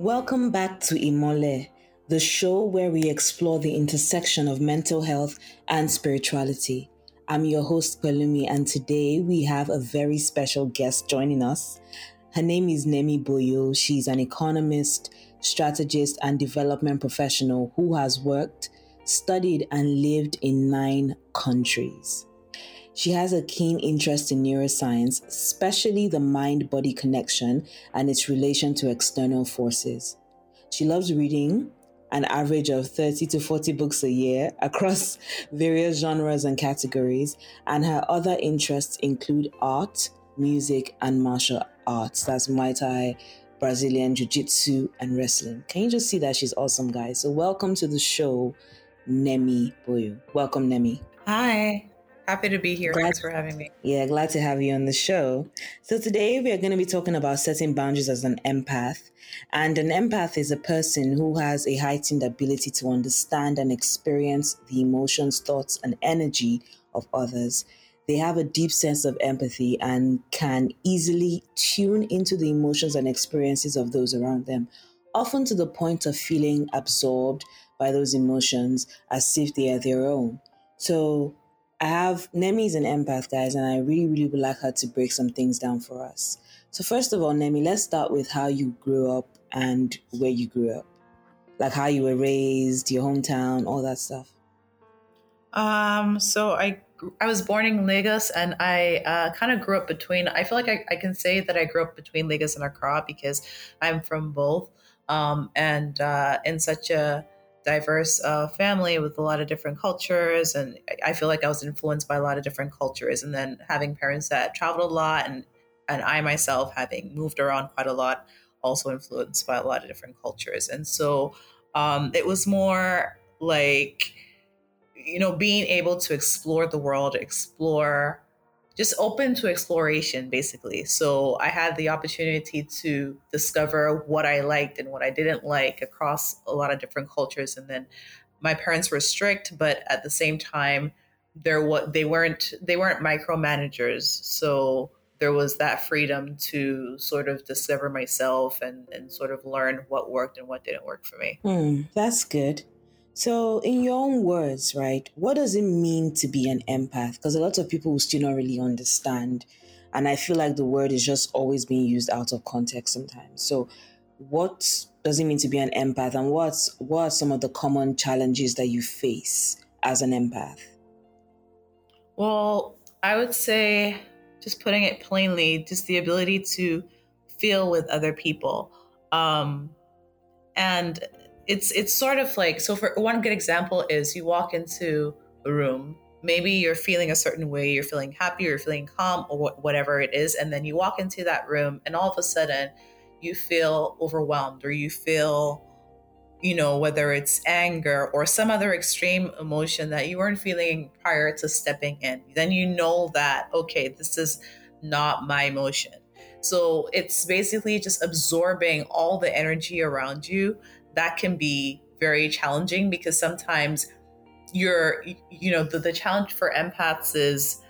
Welcome back to Imole, the show where we explore the intersection of mental health and spirituality. I'm your host, Pelumi, and today we have a very special guest joining us. Her name is Nemi Boyo. She's an economist, strategist, and development professional who has worked, studied, and lived in nine countries. She has a keen interest in neuroscience, especially the mind body connection and its relation to external forces. She loves reading, an average of 30 to 40 books a year across various genres and categories, and her other interests include art, music, and martial arts. That's Muay Thai, Brazilian Jiu Jitsu, and wrestling. Can you just see that she's awesome, guys? So, welcome to the show, Nemi Boyo. Welcome, Nemi. Hi. Happy to be here. Glad, Thanks for having me. Yeah, glad to have you on the show. So, today we are going to be talking about setting boundaries as an empath. And an empath is a person who has a heightened ability to understand and experience the emotions, thoughts, and energy of others. They have a deep sense of empathy and can easily tune into the emotions and experiences of those around them, often to the point of feeling absorbed by those emotions as if they are their own. So, I have Nemi is an empath, guys, and I really, really would like her to break some things down for us. So, first of all, Nemi, let's start with how you grew up and where you grew up, like how you were raised, your hometown, all that stuff. Um, so I I was born in Lagos, and I uh, kind of grew up between. I feel like I, I can say that I grew up between Lagos and Accra because I'm from both, um, and uh, in such a diverse uh, family with a lot of different cultures and i feel like i was influenced by a lot of different cultures and then having parents that traveled a lot and and i myself having moved around quite a lot also influenced by a lot of different cultures. And so um, it was more like you know being able to explore the world explore just open to exploration basically. So i had the opportunity to discover what i liked and what i didn't like across a lot of different cultures and then my parents were strict but at the same time there what they weren't they weren't micromanagers. So there was that freedom to sort of discover myself and and sort of learn what worked and what didn't work for me. Hmm, that's good so, in your own words, right, what does it mean to be an empath? Because a lot of people will still not really understand. And I feel like the word is just always being used out of context sometimes. So, what does it mean to be an empath? And what's, what are some of the common challenges that you face as an empath? Well, I would say, just putting it plainly, just the ability to feel with other people. Um, and it's it's sort of like so for one good example is you walk into a room maybe you're feeling a certain way you're feeling happy you're feeling calm or wh- whatever it is and then you walk into that room and all of a sudden you feel overwhelmed or you feel you know whether it's anger or some other extreme emotion that you weren't feeling prior to stepping in then you know that okay this is not my emotion. So it's basically just absorbing all the energy around you that can be very challenging because sometimes you're you know the, the challenge for empaths is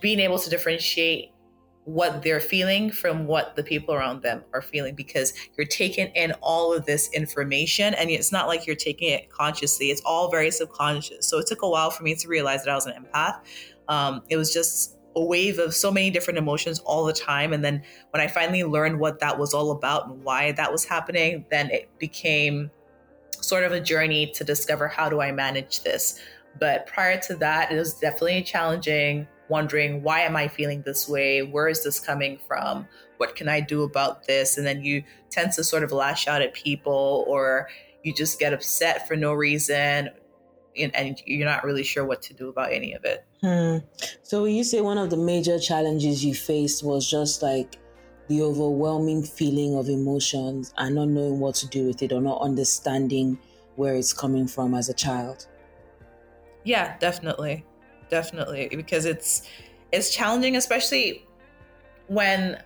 being able to differentiate what they're feeling from what the people around them are feeling because you're taking in all of this information and it's not like you're taking it consciously. It's all very subconscious. So it took a while for me to realize that i was an empath. Um, it was just a wave of so many different emotions all the time. And then when I finally learned what that was all about and why that was happening, then it became sort of a journey to discover how do I manage this. But prior to that, it was definitely challenging, wondering why am I feeling this way? Where is this coming from? What can I do about this? And then you tend to sort of lash out at people or you just get upset for no reason and you're not really sure what to do about any of it. Hmm. So you say one of the major challenges you faced was just like the overwhelming feeling of emotions and not knowing what to do with it or not understanding where it's coming from as a child. Yeah, definitely. Definitely because it's it's challenging especially when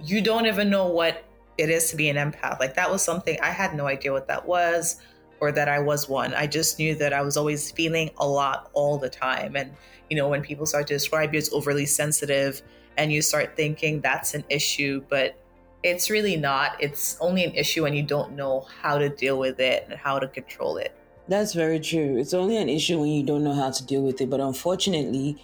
you don't even know what it is to be an empath. Like that was something I had no idea what that was or that I was one. I just knew that I was always feeling a lot all the time. And, you know, when people start to describe you as overly sensitive and you start thinking that's an issue, but it's really not. It's only an issue when you don't know how to deal with it and how to control it. That's very true. It's only an issue when you don't know how to deal with it. But unfortunately,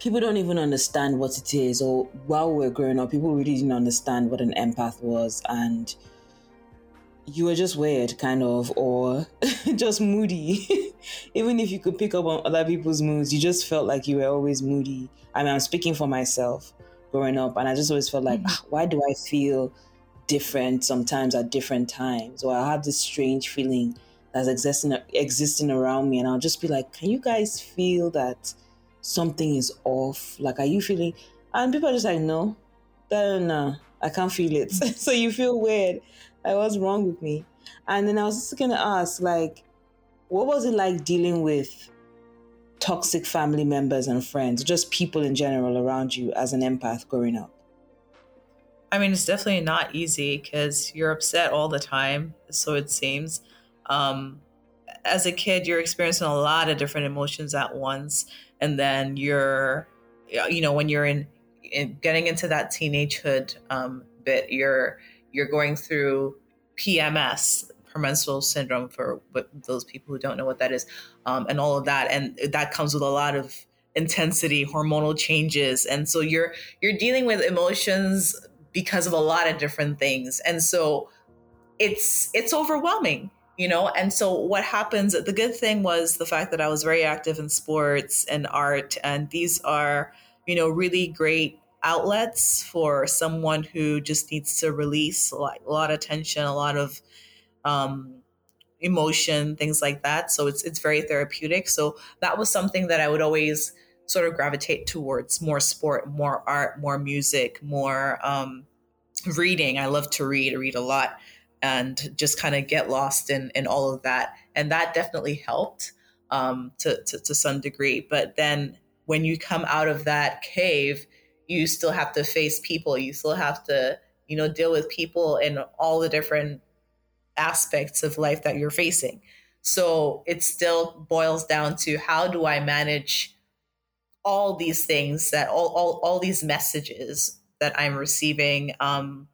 people don't even understand what it is. Or while we're growing up, people really didn't understand what an empath was. And you were just weird, kind of, or just moody. even if you could pick up on other people's moods, you just felt like you were always moody. I mean, I'm speaking for myself growing up, and I just always felt like, mm-hmm. ah, why do I feel different sometimes at different times? Or I have this strange feeling that's existing existing around me and I'll just be like, Can you guys feel that something is off? Like are you feeling and people are just like, No, no, I can't feel it. so you feel weird. Like what's wrong with me? And then I was just gonna ask, like, what was it like dealing with toxic family members and friends, just people in general around you as an empath growing up? I mean, it's definitely not easy because you're upset all the time, so it seems. Um, as a kid, you're experiencing a lot of different emotions at once, and then you're, you know, when you're in, in getting into that teenagehood um, bit, you're you're going through PMS, premenstrual syndrome, for those people who don't know what that is, um, and all of that, and that comes with a lot of intensity, hormonal changes, and so you're you're dealing with emotions because of a lot of different things, and so it's it's overwhelming you know and so what happens the good thing was the fact that i was very active in sports and art and these are you know really great outlets for someone who just needs to release like a lot of tension a lot of um, emotion things like that. So it's it's very therapeutic. So that was something that i would always sort of gravitate towards more sport more art more music more um, reading. I love to read i read a lot and just kind of get lost in in all of that. And that definitely helped um, to, to, to some degree. But then when you come out of that cave you still have to face people you still have to you know deal with people in all the different aspects of life that you're facing so it still boils down to how do i manage all these things that all all, all these messages that i'm receiving um,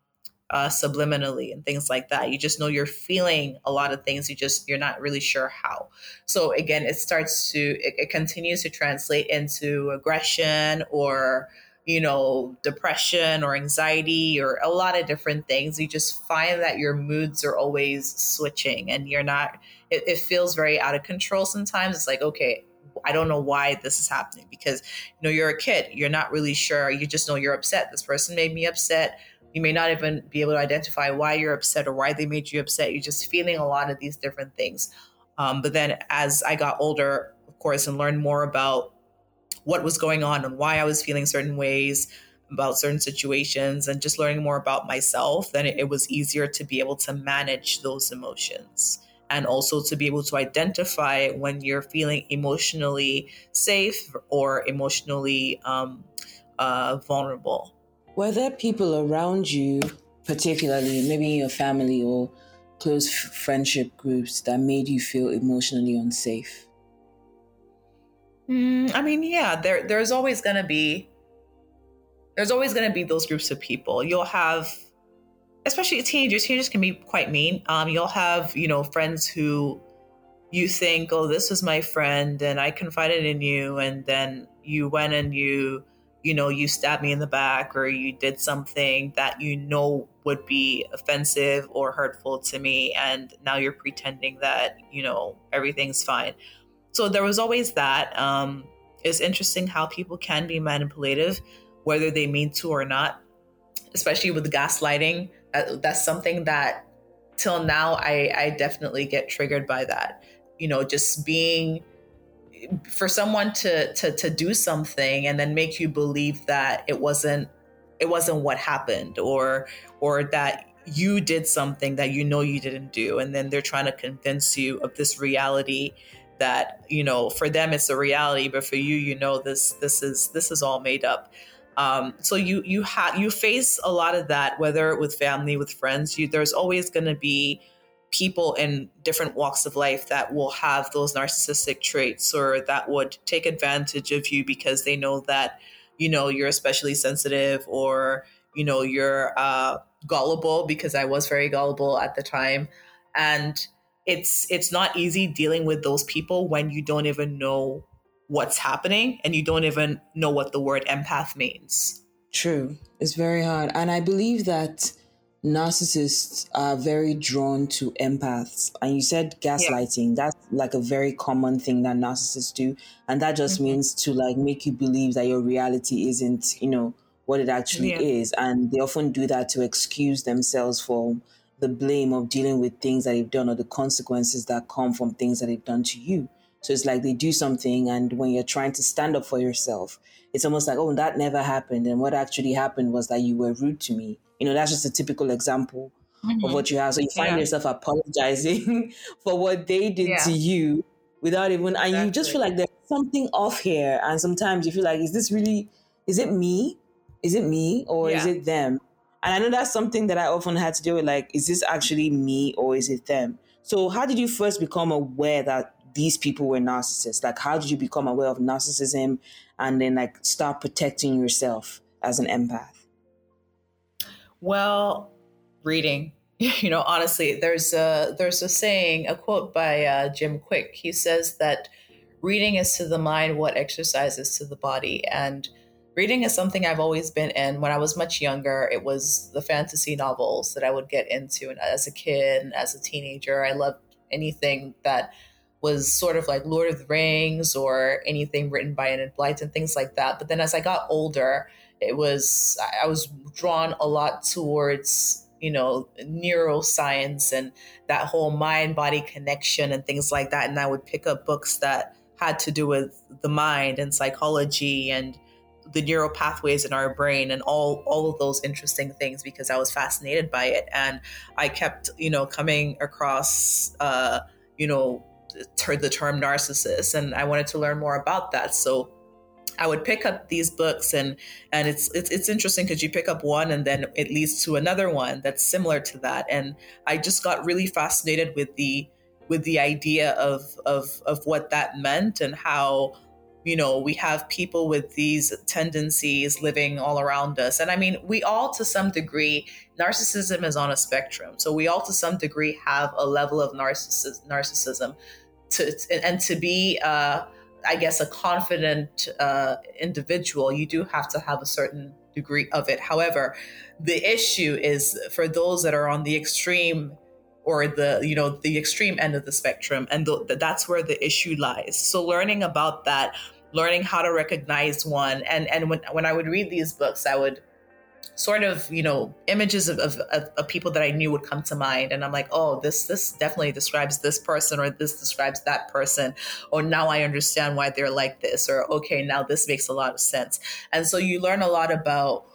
uh, subliminally and things like that. You just know you're feeling a lot of things. You just you're not really sure how. So again, it starts to it, it continues to translate into aggression or you know depression or anxiety or a lot of different things. You just find that your moods are always switching and you're not. It, it feels very out of control sometimes. It's like okay. I don't know why this is happening because you know you're a kid. You're not really sure. You just know you're upset. This person made me upset you may not even be able to identify why you're upset or why they made you upset. You're just feeling a lot of these different things. Um, but then as I got older, of course, and learned more about what was going on and why I was feeling certain ways about certain situations and just learning more about myself, then it, it was easier to be able to manage those emotions and also to be able to identify when you're feeling emotionally safe or emotionally um, uh, vulnerable. Were there people around you, particularly maybe in your family or close friendship groups, that made you feel emotionally unsafe? Mm, I mean, yeah, there there's always gonna be there's always gonna be those groups of people. You'll have especially teenagers, teenagers can be quite mean. Um, you'll have, you know, friends who you think, oh, this was my friend and I confided in you, and then you went and you you know, you stabbed me in the back or you did something that you know would be offensive or hurtful to me. And now you're pretending that, you know, everything's fine. So there was always that. Um, it's interesting how people can be manipulative, whether they mean to or not, especially with gaslighting. Uh, that's something that till now I, I definitely get triggered by that. You know, just being for someone to to to do something and then make you believe that it wasn't it wasn't what happened or or that you did something that you know you didn't do and then they're trying to convince you of this reality that you know for them it's a reality but for you you know this this is this is all made up. Um, so you you have you face a lot of that whether with family with friends you there's always going to be people in different walks of life that will have those narcissistic traits or that would take advantage of you because they know that you know you're especially sensitive or you know you're uh, gullible because I was very gullible at the time, and it's it's not easy dealing with those people when you don't even know what's happening and you don't even know what the word empath means. True. It's very hard. And I believe that narcissists are very drawn to empaths. And you said gaslighting. Yeah. That's like a very common thing that narcissists do. And that just mm-hmm. means to like make you believe that your reality isn't, you know, what it actually yeah. is. And they often do that to excuse themselves for the blame of dealing with things that they've done or the consequences that come from things that they've done to you. So it's like they do something, and when you're trying to stand up for yourself, it's almost like, oh, that never happened. And what actually happened was that you were rude to me. You know, that's just a typical example mm-hmm. of what you have. So you find yeah. yourself apologizing for what they did yeah. to you without even, exactly. and you just feel like there's something off here. And sometimes you feel like, is this really, is it me? Is it me or yeah. is it them? And I know that's something that I often had to deal with. Like, is this actually me or is it them? So, how did you first become aware that these people were narcissists? Like, how did you become aware of narcissism and then like start protecting yourself as an empath? Well, reading. You know, honestly, there's a there's a saying, a quote by uh, Jim Kwik. He says that reading is to the mind what exercise is to the body, and reading is something I've always been in. When I was much younger, it was the fantasy novels that I would get into, and as a kid and as a teenager, I loved anything that was sort of like Lord of the Rings or anything written by Enid Blyton, and things like that. But then as I got older, it was I was drawn a lot towards you know neuroscience and that whole mind body connection and things like that. And I would pick up books that had to do with the mind and psychology and the neural pathways in our brain and all all of those interesting things because I was fascinated by it and I kept you know coming across uh, you know heard the term narcissist and I wanted to learn more about that. So I would pick up these books and and it's it's, it's interesting because you pick up one and then it leads to another one that's similar to that. And I just got really fascinated with the with the idea of of of what that meant and how you know, we have people with these tendencies living all around us. And I mean, we all, to some degree, narcissism is on a spectrum. So we all, to some degree, have a level of narcissis- narcissism to and to be uh, I guess a confident uh, individual, you do have to have a certain degree of it. However, the issue is for those that are on the extreme or the you know the extreme end of the spectrum, and th- that's where the issue lies. So learning about that, learning how to recognize one, and and when when I would read these books, I would sort of you know images of, of, of, people that i knew would come to mind. And i'm like oh this this definitely describes this person or this describes that person. Or now i understand why they're like this. Or okay now this makes a lot of sense. And so you learn a lot about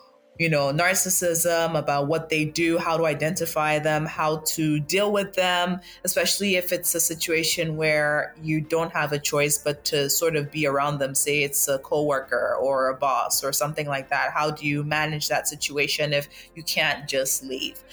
you know, narcissism, about what they do, how to identify them, how to deal with them, especially if it's a situation where you don't have a choice but to sort of be around them. Say it's a coworker or a boss or something like that. How do you manage that situation if you can't just leave?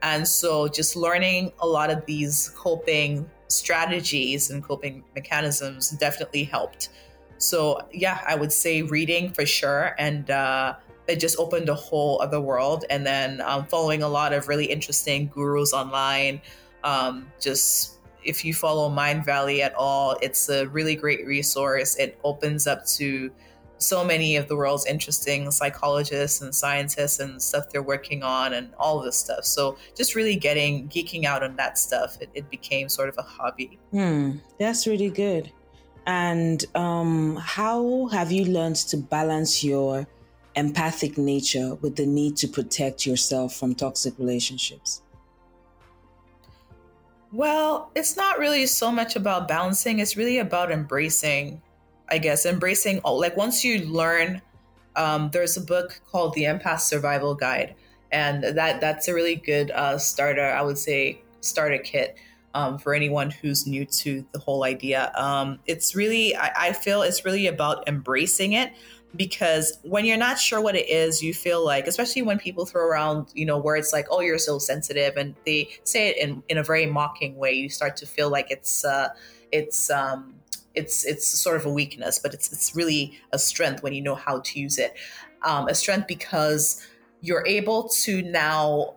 And so just learning a lot of these coping strategies and coping mechanisms definitely helped. So yeah, I would say reading for sure and uh it just opened a whole other world. And then um, following a lot of really interesting gurus online. Um, just if you follow Mindvalley at all, it's a really great resource. It opens up to so many of the world's interesting psychologists and scientists and stuff they're working on and all this stuff. So just really getting geeking out on that stuff, it, it became sort of a hobby. Hmm, that's really good. And um, how have you learned to balance your empathic nature with the need to protect yourself from toxic relationships? Well, it's not really so much about balancing, it's really about embracing, I guess, embracing all. Like, once you learn, um, there's a book called The Empath Survival Guide. And that that's a really good uh, starter, I would say, starter kit um, for anyone who's new to the whole idea. Um, it's really, I, I feel it's really about embracing it because when you're not sure what it is, you feel like, especially when people throw around, you know, it's like, oh, you're so sensitive, and they say it in, in a very mocking way, you start to feel like it's, uh, it's, um, it's, it's sort of a weakness, but it's, it's really a strength when you know how to use it. Um, a strength because you're able to now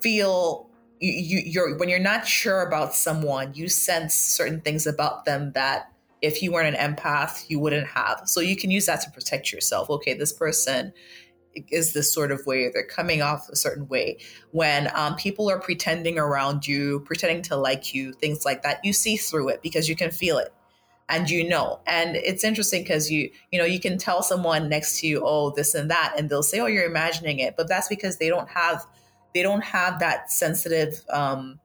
feel you, you're when you're not sure about someone you sense certain things about them that if you weren't an empath you wouldn't have. So you can use that to protect yourself. Okay this person is this sort of way they're coming off a certain way. When um, people are pretending around you pretending to like you things like that you see through it because you can feel it and you know. And it's interesting because you you know you can tell someone next to you oh this and that and they'll say oh you're imagining it but that's because they don't have they don't have that sensitive um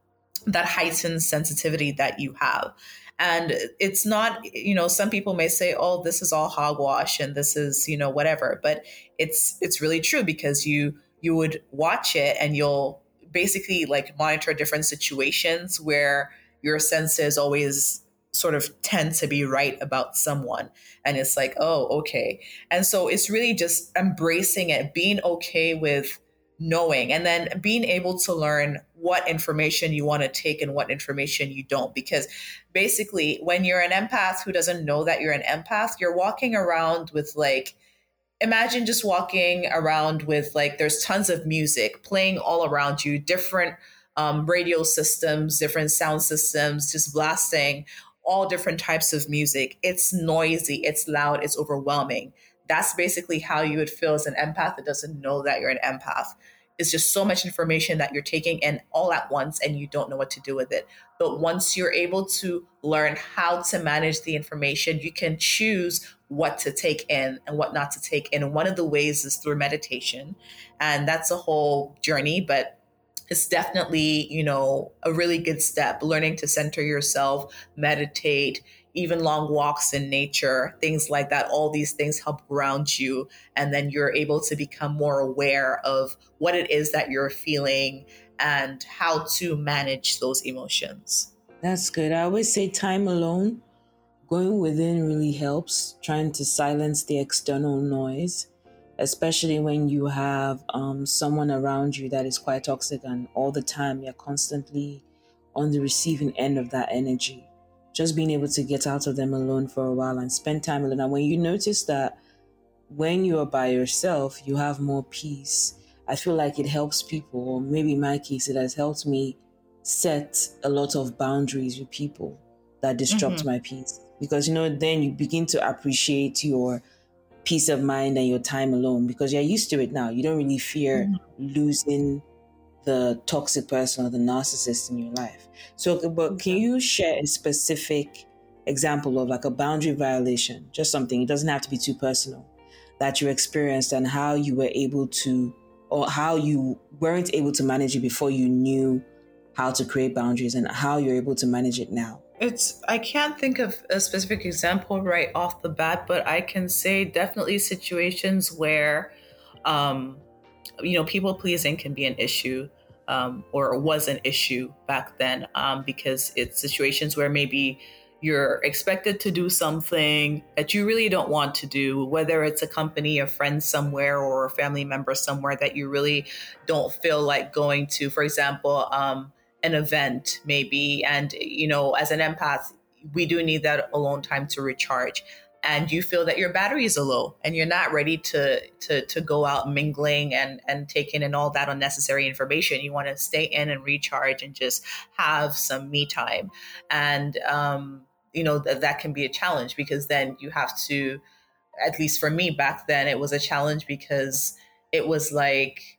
that heightened sensitivity that you have and it's not you know some people may say oh this is all hogwash and this is you know whatever. But it's it's really true because you you would watch it and you'll basically like monitor different situations where your senses always sort of tend to be right about someone. And it's like oh okay. And so it's really just embracing it being okay with knowing and then being able to learn what information you want to take and what information you don't because basically when you're an empath who doesn't know that you're an empath you're walking around with like imagine just walking around with like there's tons of music playing all around you different um, radio systems different sound systems just blasting all different types of music it's noisy it's loud it's overwhelming that's basically how you would feel as an empath that doesn't know that you're an empath. It's just so much information that you're taking in all at once and you don't know what to do with it. But once you're able to learn how to manage the information, you can choose what to take in and what not to take in. And one of the ways is through meditation. And that's a whole journey, but it's definitely, you know, a really good step learning to center yourself, meditate, even long walks in nature, things like that. All these things help ground you. And then you're able to become more aware of what it is that you're feeling and how to manage those emotions. That's good. I always say time alone, going within really helps, trying to silence the external noise, especially when you have um, someone around you that is quite toxic and all the time you're constantly on the receiving end of that energy just being able to get out of them alone for a while and spend time alone. And when you notice that when you're by yourself, you have more peace, I feel like it helps people, or maybe in my case, it has helped me set a lot of boundaries with people that disrupt mm-hmm. my peace. Because, you know, then you begin to appreciate your peace of mind and your time alone because you're used to it now. You don't really fear mm-hmm. losing the toxic person or the narcissist in your life. So, but can you share a specific example of like a boundary violation, just something, it doesn't have to be too personal, that you experienced and how you were able to, or how you weren't able to manage it before you knew how to create boundaries and how you're able to manage it now? It's I can't think of a specific example right off the bat, but I can say definitely situations where um you know people pleasing can be an issue um, or was an issue back then um, because it's situations where maybe you're expected to do something that you really don't want to do, whether it's a company, a friend somewhere, or a family member somewhere that you really don't feel like going to. For example, um, an event maybe, and you know, as an empath, we do need that alone time to recharge and you feel that your batteries are low and you're not ready to to to go out mingling and and taking in all that unnecessary information. You want to stay in and recharge and just have some me time. And um you know that that can be a challenge because then you have to at least for me back then it was a challenge because it was like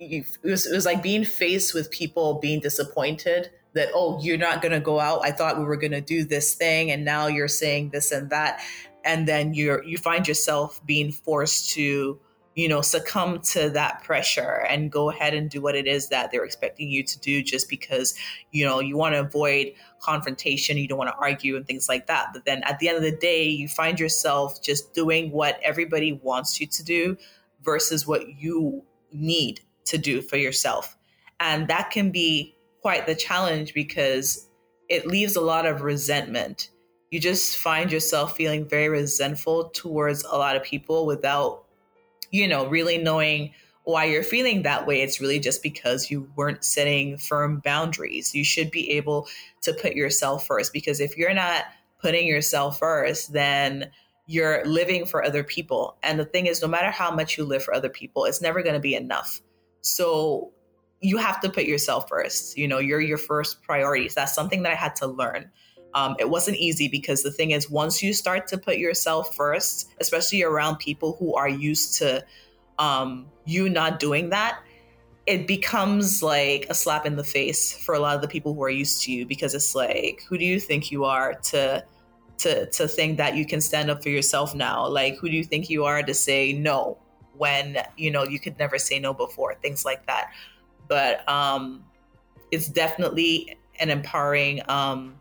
it, was, it was like being faced with people being disappointed that oh you're not going to go out. I thought we were going to do this thing and now you're saying this and that. And then you're you find yourself being forced to you know succumb to that pressure and go ahead and do what it is that they're expecting you to do just because you know you want to avoid confrontation you don't want to argue and things like that. But then at the end of the day you find yourself just doing what everybody wants you to do versus what you need to do for yourself. And that can be quite the challenge because it leaves a lot of resentment you just find yourself feeling very resentful towards a lot of people without, you know, really knowing why you're feeling that way. It's really just because you weren't setting firm boundaries. You should be able to put yourself first because if you're not putting yourself first, then you're living for other people. And the thing is, no matter how much you live for other people, it's never going to be enough. So you have to put yourself first. You know, you're your first priorities. That's something that I had to learn. Um, it wasn't easy because the thing is, once you start to put yourself first, especially around people who are used to um, you not doing that, it becomes like a slap in the face for a lot of the people who are used to you because it's like, who do you think you are to to to think that you can stand up for yourself now? Like, who do you think you are to say no when you know you could never say no before? Things like that. But um, it's definitely an empowering, um,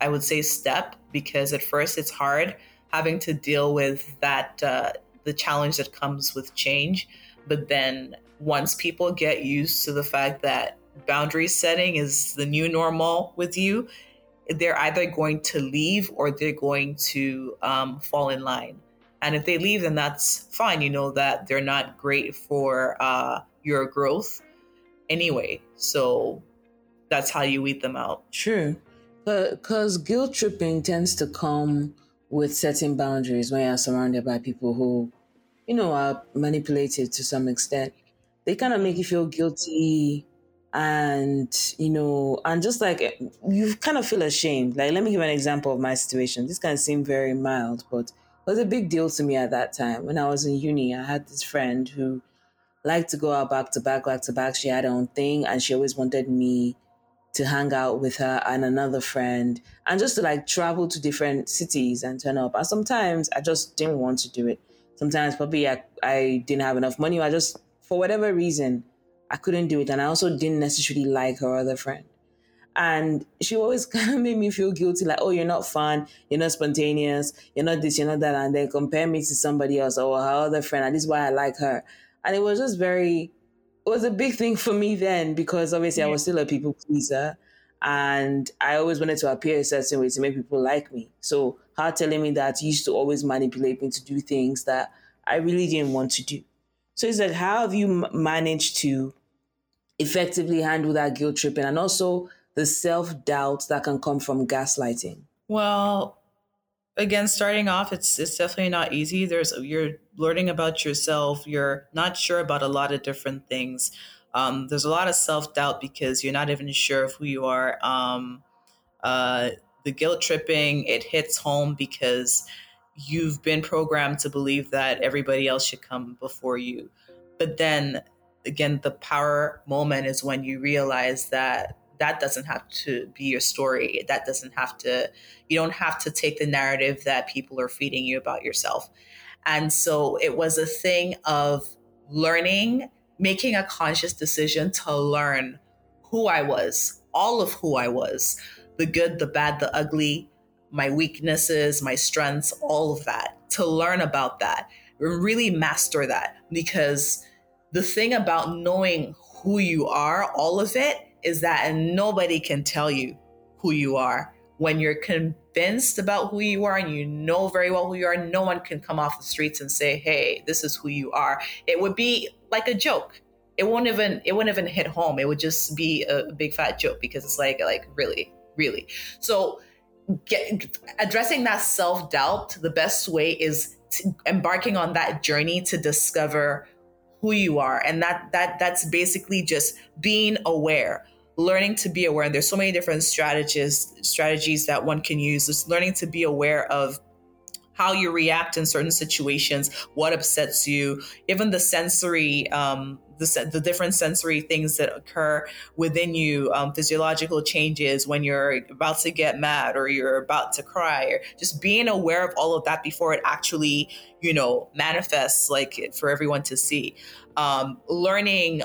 I would say, step because at first it's hard having to deal with that uh, the challenge that comes with change. But then once people get used to the fact that boundary setting is the new normal with you, they're either going to leave or they're going to um, fall in line. And if they leave, then that's fine. You know that they're not great for uh, your growth anyway. So that's how you weed them out. True. Because guilt tripping tends to come with setting boundaries when you're surrounded by people who, you know, are manipulated to some extent. They kind of make you feel guilty and you know and just like eh, you kind of feel ashamed like let me give an example of my situation this can seem very mild but it was a big deal to me at that time when i was in uni i had this friend who liked to go out back to back back to back she had her own thing and she always wanted me to hang out with her and another friend and just to like travel to different cities and turn up and sometimes i just didn't want to do it sometimes probably i, I didn't have enough money i just for whatever reason I couldn't do it. And I also didn't necessarily like her other friend. And she always kind of made me feel guilty, like, oh, you're not fun, you're not spontaneous, you're not this, you're not that. And then compare me to somebody else or her other friend. And this is why I like her. And it was just very, it was a big thing for me then because obviously yeah. I was still a people pleaser. And I always wanted to appear a certain way to make people like me. So her telling me that used to always manipulate me to do things that I really didn't want to do. So it's like, how have you managed to effectively handle that guilt tripping and also the self doubt that can come from gaslighting? Well, again, starting off, it's it's definitely not easy. There's you're learning about yourself. You're not sure about a lot of different things. Um, there's a lot of self doubt because you're not even sure of who you are. Um, uh, the guilt tripping it hits home because you've been programmed to believe that everybody else should come before you. But then again, the power moment is when you realize that that doesn't have to be your story. That doesn't have to, you don't have to take the narrative that people are feeding you about yourself. And so it was a thing of learning, making a conscious decision to learn who I was, all of who I was the good, the bad, the ugly, my weaknesses, my strengths, all of that, to learn about that, really master that because the thing about knowing who you are, all of it, is that and nobody can tell you who you are. When you're convinced about who you are and you know very well who you are, no one can come off the streets and say, "Hey, this is who you are." It would be like a joke. It won't even it won't even hit home. It would just be a big fat joke because it's like like really, really. So get, addressing that self doubt, the best way is embarking on that journey to discover who you are and that that that's basically just being aware learning to be aware and there's so many different strategies strategies that one can use just learning to be aware of how you react in certain situations, what upsets you, even the sensory, um, the, the different sensory things that occur within you, um, physiological changes when you're about to get mad or you're about to cry, or just being aware of all of that before it actually, you know, manifests like for everyone to see. Um, learning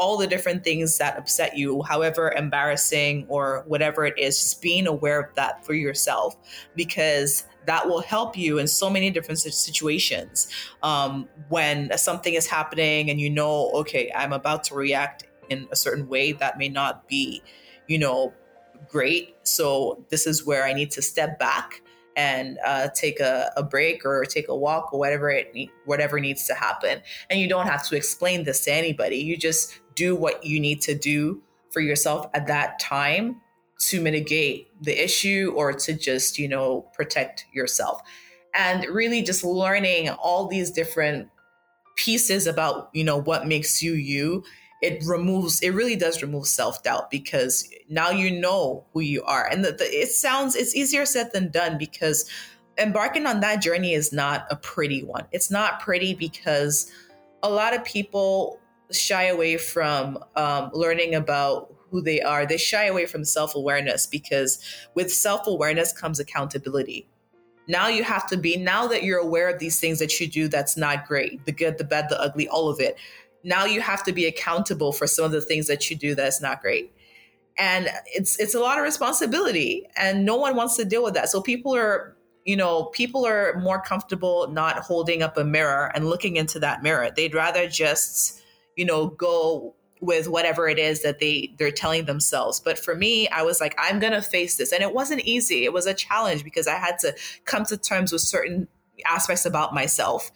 all the different things that upset you, however embarrassing or whatever it is, just being aware of that for yourself because that will help you in so many different situations. Um, when something is happening and you know, okay, I'm about to react in a certain way that may not be, you know, great. So this is where I need to step back and uh, take a, a, break or take a walk or whatever it whatever needs to happen. And you don't have to explain this to anybody. You just do what you need to do for yourself at that time to mitigate the issue or to just, you know, protect yourself. and really just learning all these different pieces about you know what makes you you it removes it really does remove self-doubt because now you know who you are and the, the, it sounds it's easier said than done because embarking on that journey is not a pretty one it's not pretty because a lot of people shy away from um, learning about who they are they shy away from self-awareness because with self-awareness comes accountability now you have to be, now that you're aware of these things that you do that's not great, the good, the bad, the ugly, all of it. Now you have to be accountable for some of the things that you do that's not great. And it's it's a lot of responsibility and no one wants to deal with that. So people are you know, people are more comfortable not holding up a mirror and looking into that mirror. They'd rather just, you know, go with whatever it is that they they're telling themselves. But for me i was like i'm going to face this. And it wasn't easy. It was a challenge because i had to come to terms with certain aspects about myself.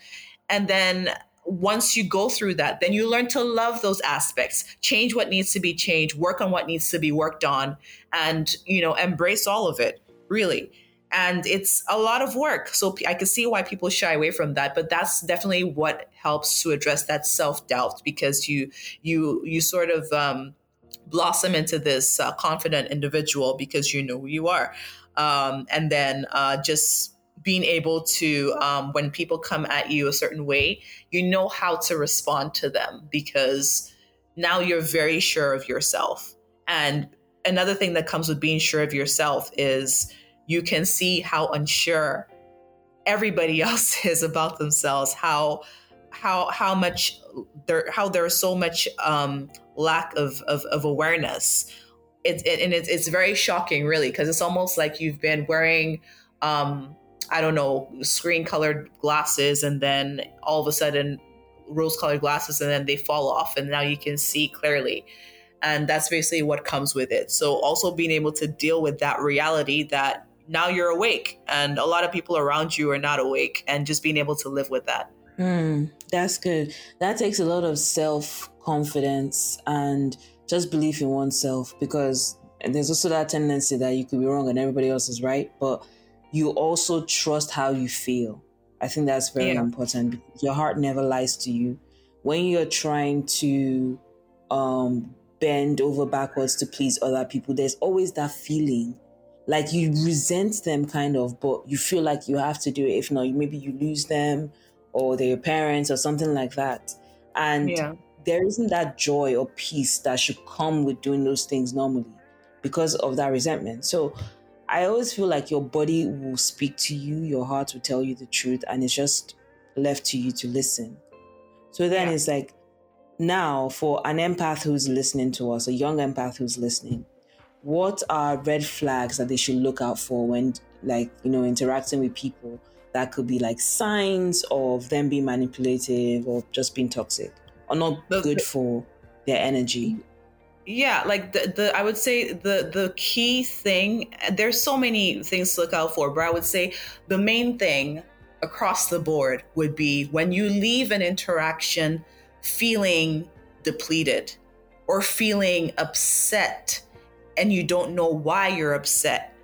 And then once you go through that then you learn to love those aspects. Change what needs to be changed. Work on what needs to be worked on and you know embrace all of it really and it's a lot of work. So i can see why people shy away from that but that's definitely what helps to address that self-doubt because you you you sort of um, blossom into this uh, confident individual because you know who you are. Um, and then uh, just being able to um, when people come at you a certain way you know how to respond to them because now you're very sure of yourself. And another thing that comes with being sure of yourself is you can see how unsure everybody else is about themselves how how how much there how there's so much um, lack of, of, of awareness. It, it, and it's, it's very shocking really because it's almost like you've been wearing um, i don't know screen colored glasses and then all of a sudden rose colored glasses and then they fall off and now you can see clearly. And that's basically what comes with it. So also being able to deal with that reality that now you're awake and a lot of people around you are not awake and just being able to live with that. Mm, that's good. That takes a lot of self confidence and just belief in oneself because there's also that tendency that you could be wrong and everybody else is right but you also trust how you feel. I think that's very yeah. important. Your heart never lies to you. When you're trying to um, bend over backwards to please other people there's always that feeling like you resent them kind of but you feel like you have to do it if not maybe you lose them or they're parents or something like that and yeah. there isn't that joy or peace that should come with doing those things normally because of that resentment so i always feel like your body will speak to you your heart will tell you the truth and it's just left to you to listen so then yeah. it's like now for an empath who's listening to us a young empath who's listening what are red flags that they should look out for when like you know interacting with people that could be like signs of them being manipulative or just being toxic or not good for their energy? Yeah like the, the i would say the the key thing there's so many things to look out for but i would say the main thing across the board would be when you leave an interaction feeling depleted or feeling upset and you don't know why you're upset,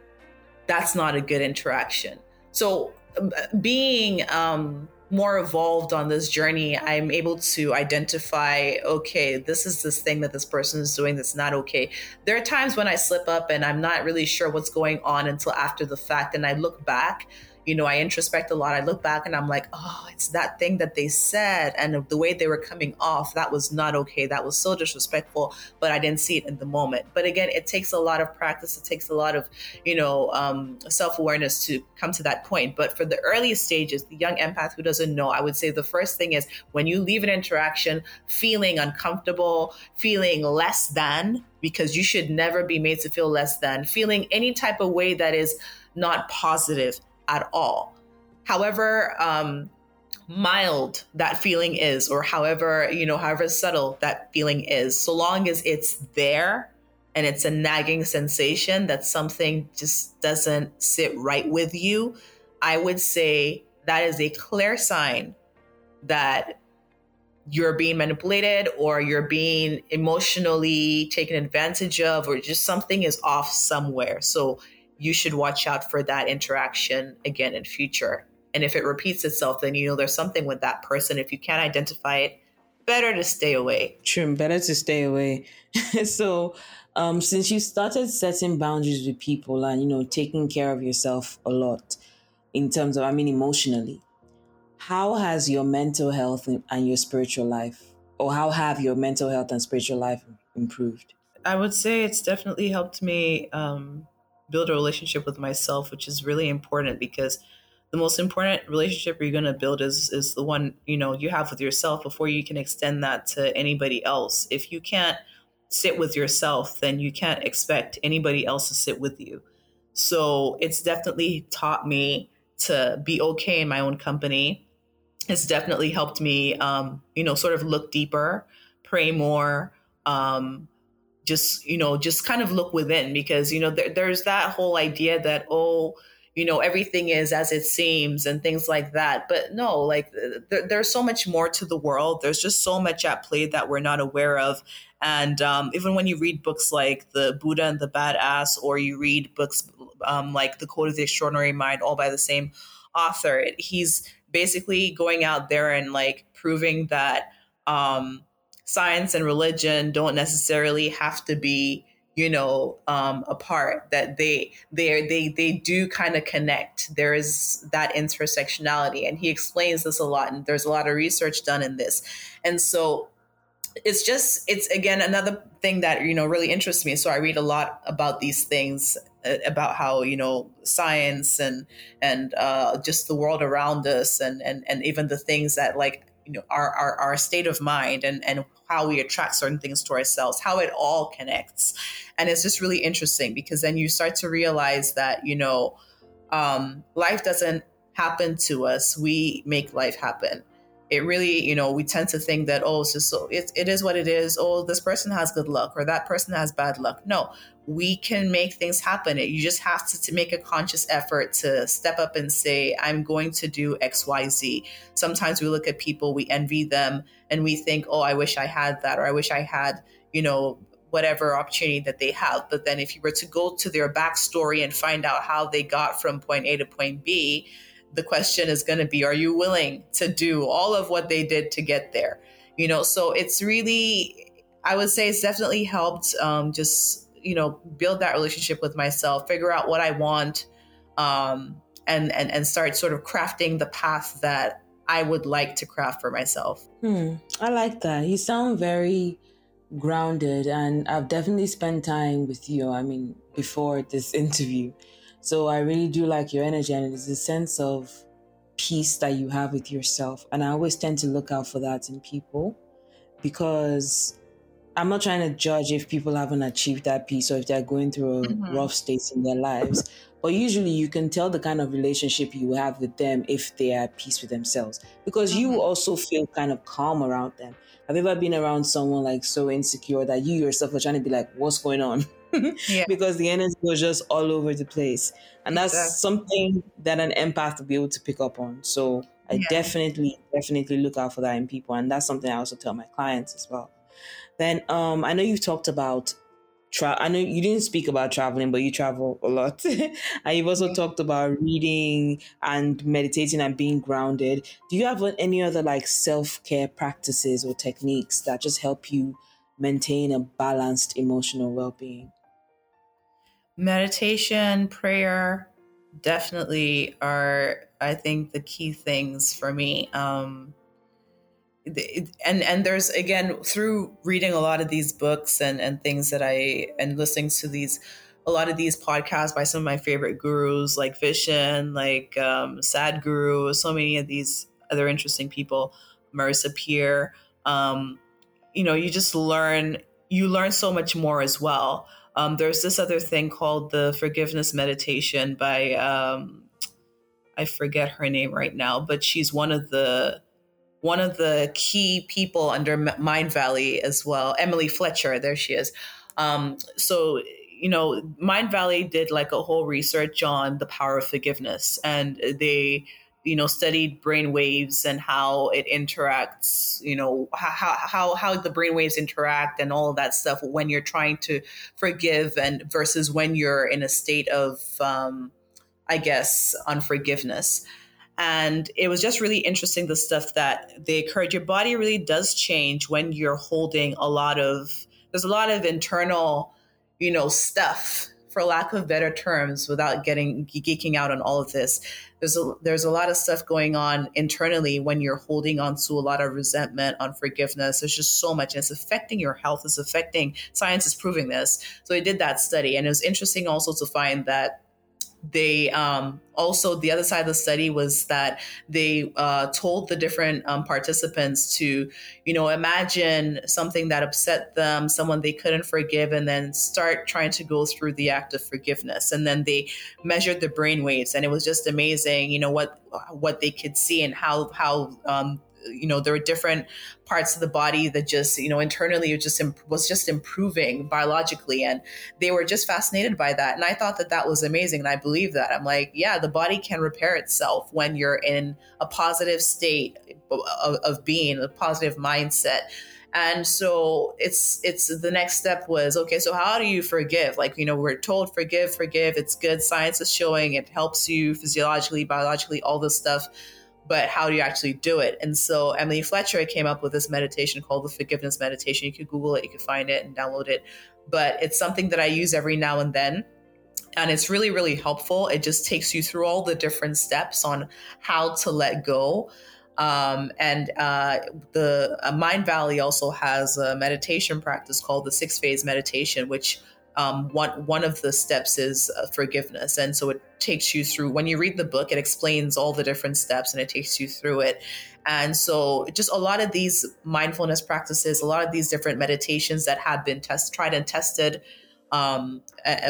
that's not a good interaction. So, um, being um, more evolved on this journey, I'm able to identify okay, this is this thing that this person is doing that's not okay. There are times when I slip up and I'm not really sure what's going on until after the fact, and I look back you know, I introspect a lot. I look back and I'm like, oh, it's that thing that they said and the way they were coming off. That was not okay. That was so disrespectful, but I didn't see it in the moment. But again, it takes a lot of practice. It takes a lot of, you know, um, self awareness to come to that point. But for the earliest stages, the young empath who doesn't know, I would say the first thing is when you leave an interaction feeling uncomfortable, feeling less than, because you should never be made to feel less than, feeling any type of way that is not positive at all. However, um, mild that feeling is, or however, you know, however subtle that feeling is, so long as it's there and it's a nagging sensation that something just doesn't sit right with you, I would say that is a clear sign that you're being manipulated or you're being emotionally taken advantage of or just something is off somewhere. So you should watch out for that interaction again in future. and if it repeats itself then you know there's something with that person. If you can't identify it better to stay away. True better to stay away. So um, since you started setting boundaries with people and you know taking care of yourself a lot in terms of i mean emotionally how has your mental health and your spiritual life or how have your mental health and spiritual life improved? I would say it's definitely helped me um, build a relationship with myself which is really important because the most important relationship you're going to build is is the one you know you have with yourself before you can extend that to anybody else. If you can't sit with yourself then you can't expect anybody else to sit with you. So it's definitely taught me to be okay in my own company. It's definitely helped me um, you know sort of look deeper pray more um, just you know just kind of look within because you know there, there's that whole idea that oh you know everything is as it seems and things like that. But no like there, there's so much more to the world. There's just so much at play that we're not aware of. And um, even when you read books like the buddha and the badass or you read books um, like the code of the extraordinary mind all by the same author he's basically going out there and like proving that um, science and religion don't necessarily have to be you know um, apart that they they they they do kind of connect. There is that intersectionality and he explains this a lot and there's a lot of research done in this. And so it's just it's again another thing that you know really interests me. So i read a lot about these things uh, about how you know science and and uh, just the world around us and and and even the things that like you know our, our our state of mind and and how we attract certain things to ourselves how it all connects. And it's just really interesting because then you start to realize that you know um, life doesn't happen to us. We make life happen it really you know we tend to think that oh it's just so it, it is what it is. Oh this person has good luck or that person has bad luck. No we can make things happen. You just have to, to make a conscious effort to step up and say i'm going to do xyz sometimes we look at people we envy them and we think oh i wish i had that or i wish i had you know whatever opportunity that they have. But then if you were to go to their backstory and find out how they got from point a to point b the question is going to be are you willing to do all of what they did to get there? You know so it's really i would say it's definitely helped um, just you know build that relationship with myself figure out what i want um, and, and and start sort of crafting the path that i would like to craft for myself. Hmm. i like that. You sound very grounded and i've definitely spent time with you i mean before this interview so I really do like your energy, and it's a sense of peace that you have with yourself. And I always tend to look out for that in people because I'm not trying to judge if people haven't achieved that peace or if they're going through a mm-hmm. rough state in their lives. But usually you can tell the kind of relationship you have with them if they are at peace with themselves because mm-hmm. you also feel kind of calm around them. Have you ever been around someone like so insecure that you yourself are trying to be like, what's going on? yeah. because the energy was just all over the place. And that's exactly. something that an empath will be able to pick up on. So I yeah. definitely, definitely look out for that in people. And that's something I also tell my clients as well. Then um, I know you've talked about Tra- I know you didn't speak about traveling, but you travel a lot. and you've also talked about reading and meditating and being grounded. Do you have any other like self care practices or techniques that just help you maintain a balanced emotional well being? Meditation, prayer definitely are, I think, the key things for me. Um, and and there's again through reading a lot of these books and and things that I and listening to these a lot of these podcasts by some of my favorite gurus like Vishen, like um, Sadhguru, so many of these other interesting people, Marissa Peer. Um, you know, you just learn you learn so much more as well. Um, there's this other thing called the forgiveness meditation by um, I forget her name right now, but she's one of the one of the key people under Mindvalley as well. Emily Fletcher, there she is. Um, so you know, Mindvalley did like a whole research on the power of forgiveness, and they you know studied brain waves and how it interacts you know how how how the brain waves interact and all of that stuff when you're trying to forgive and versus when you're in a state of um i guess unforgiveness And it was just really interesting the stuff that they occurred. Your body really does change when you're holding a lot of, there's a lot of internal, you know, stuff for lack of better terms, without getting geeking out on all of this, there's a there's a lot of stuff going on internally when you're holding on to a lot of resentment, unforgiveness. There's just so much, and it's affecting your health. It's affecting. Science is proving this. So they did that study, and it was interesting also to find that they um, also the other side of the study was that they uh, told the different um, participants to you know imagine something that upset them someone they couldn't forgive and then start trying to go through the act of forgiveness. And then they measured the brain waves and it was just amazing you know what what they could see and how how um, you know there were different parts of the body that just you know internally it just was just improving biologically and they were just fascinated by that. And i thought that that was amazing and i believe that. I'm like yeah the body can repair itself when you're in a positive state of, of being a positive mindset. And so it's it's the next step was okay so how do you forgive? Like you know we're told forgive forgive. It's good. Science is showing it helps you physiologically biologically all this stuff but how do you actually do it? And so Emily Fletcher came up with this meditation called the forgiveness meditation. You could Google it, you could find it and download it. But it's something that I use every now and then. And it's really, really helpful. It just takes you through all the different steps on how to let go. Um, and uh, the uh, Mindvalley also has a meditation practice called the six phase meditation, which um, one one of the steps is uh, forgiveness, and so it takes you through. When you read the book, it explains all the different steps, and it takes you through it. And so, just a lot of these mindfulness practices, a lot of these different meditations that have been test tried and tested um,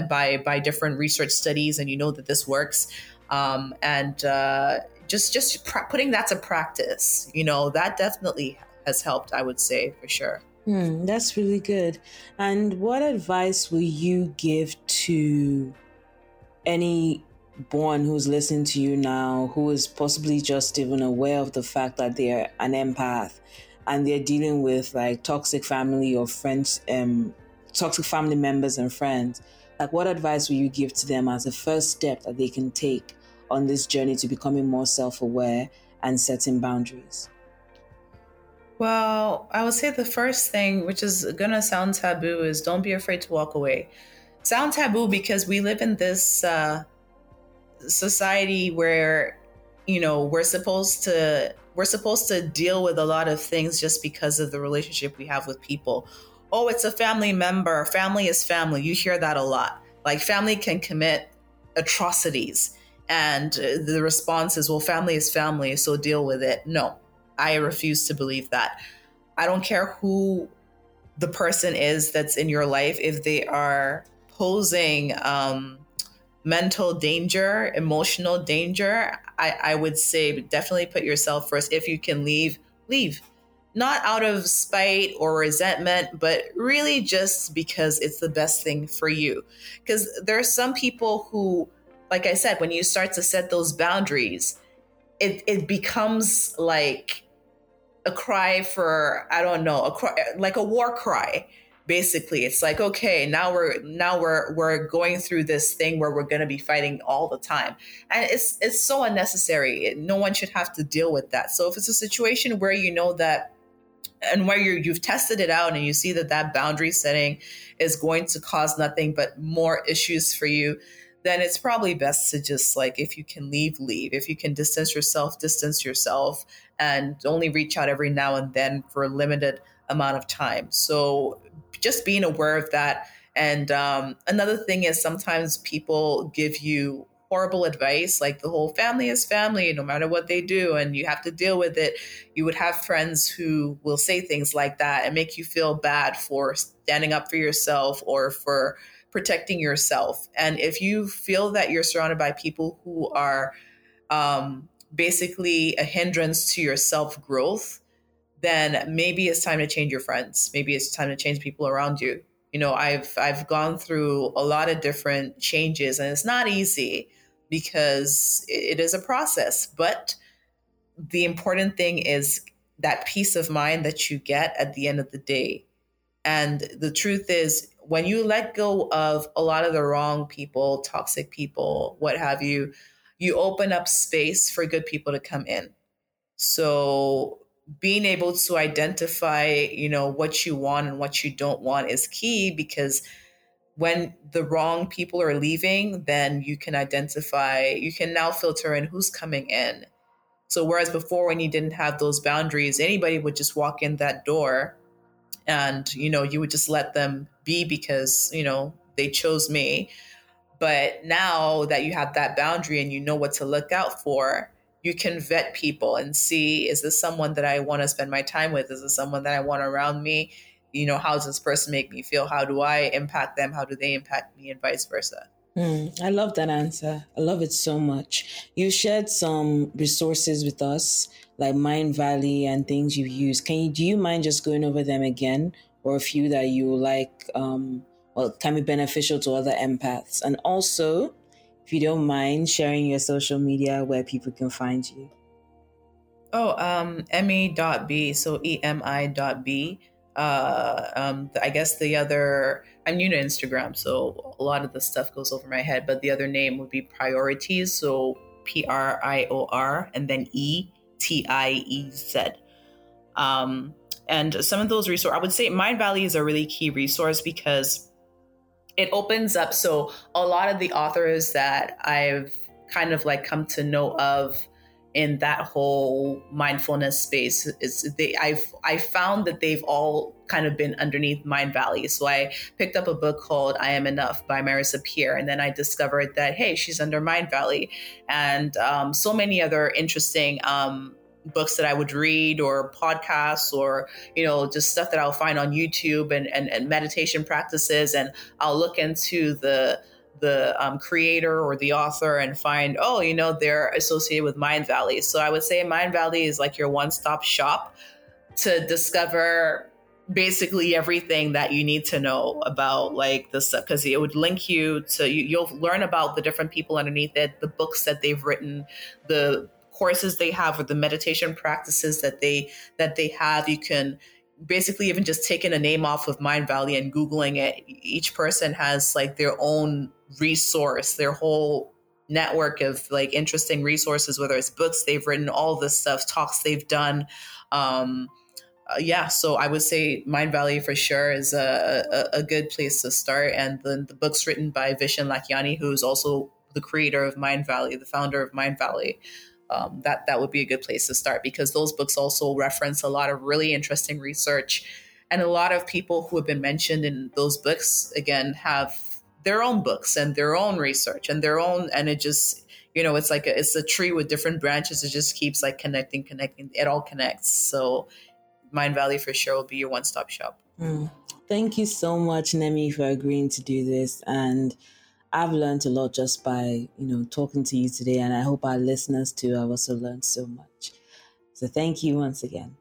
by by different research studies, and you know that this works. Um, and uh, just just pr- putting that to practice, you know, that definitely has helped. I would say for sure. Hmm, that's really good. And what advice will you give to any born who's listening to you now who is possibly just even aware of the fact that they're an empath and they're dealing with like toxic family or friends um toxic family members and friends like what advice will you give to them as a first step that they can take on this journey to becoming more self-aware and setting boundaries well, I would say the first thing, which is gonna sound taboo, is don't be afraid to walk away. Sound taboo because we live in this uh, society where, you know, we're supposed to we're supposed to deal with a lot of things just because of the relationship we have with people. Oh, it's a family member. Family is family. You hear that a lot. Like family can commit atrocities, and the response is, "Well, family is family, so deal with it." No, I refuse to believe that. I don't care who the person is that's in your life, if they are posing um, mental danger, emotional danger, I, I would say definitely put yourself first. If you can leave, leave. Not out of spite or resentment, but really just because it's the best thing for you. Because there are some people who, like I said, when you start to set those boundaries, it, it becomes like a cry for I don't know, a cry, like a war cry. Basically, it's like okay, now we're now we're we're going through this thing where we're going to be fighting all the time, and it's it's so unnecessary. No one should have to deal with that. So if it's a situation where you know that and where you you've tested it out and you see that that boundary setting is going to cause nothing but more issues for you then it's probably best to just like if you can leave leave if you can distance yourself distance yourself and only reach out every now and then for a limited amount of time. So just being aware of that. And um, another thing is sometimes people give you horrible advice like the whole family is family no matter what they do and you have to deal with it. You would have friends who will say things like that and make you feel bad for standing up for yourself or for protecting yourself. And if you feel that you're surrounded by people who are um, basically a hindrance to your self growth, then maybe it's time to change your friends. Maybe it's time to change people around you. You know, I've I've gone through a lot of different changes, and it's not easy because it is a process. But the important thing is that peace of mind that you get at the end of the day. And the truth is, when you let go of a lot of the wrong people, toxic people, what have you, you open up space for good people to come in. So being able to identify, you know, what you want and what you don't want is key because when the wrong people are leaving, then you can identify, you can now filter in who's coming in. So whereas before when you didn't have those boundaries, anybody would just walk in that door and, you know, you would just let them be because, you know, they chose me. But now that you have that boundary and you know what to look out for, you can vet people and see is this someone that I want to spend my time with? Is this someone that I want around me? You know, how does this person make me feel? How do I impact them? How do they impact me, and vice versa? Mm, I love that answer. I love it so much. You shared some resources with us, like Mindvalley and things you've used. Can you do you mind just going over them again, or a few that you like, um, or can be beneficial to other empaths? And also, if you don't mind sharing your social media where people can find you. Oh, um, emi.b, so E-M-I.b. Uh, um, I guess the other, I'm new to Instagram, so a lot of the stuff goes over my head, but the other name would be Priorities, so P-R-I-O-R, and then E-T-I-E-Z. Um, and some of those resources, I would say Mindvalley is a really key resource because it opens up so a lot of the authors that I've kind of like come to know of in that whole mindfulness space is they I've I found that they've all kind of been underneath Mindvalley. So I picked up a book called I Am Enough by Marissa Peer, and then I discovered that hey, she's under Mindvalley, and um, so many other interesting um, books that I would read or podcasts or, you know, just stuff that I'll find on YouTube and, and, and meditation practices. And I'll look into the, the um, creator or the author and find, oh, you know, they're associated with Mindvalley. So I would say Mindvalley is like your one stop shop to discover basically everything that you need to know about like this stuff because it would link you to you, you'll learn about the different people underneath it the books that they've written the courses they have or the meditation practices that they that they have you can basically even just taking a name off of Mindvalley and googling it each person has like their own resource their whole network of like interesting resources whether it's books they've written all this stuff talks they've done. Um uh, yeah so i would say Mindvalley for sure is a, a, a good place to start. And the, the books written by vishen lakhiani who's also the creator of Mindvalley, the founder of Mindvalley um, that that would be a good place to start because those books also reference a lot of really interesting research. And a lot of people who have been mentioned in those books again have their own books and their own research and their own and it just you know it's like a, it's a tree with different branches. It just keeps like connecting connecting. It all connects. So Mindvalley for sure will be your one-stop shop. Mm. thank you so much nemi for agreeing to do this. And I've learned a lot just by, you know, talking to you today, and I hope our listeners too have also learned so much. So thank you once again.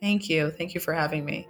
Thank you. Thank you for having me.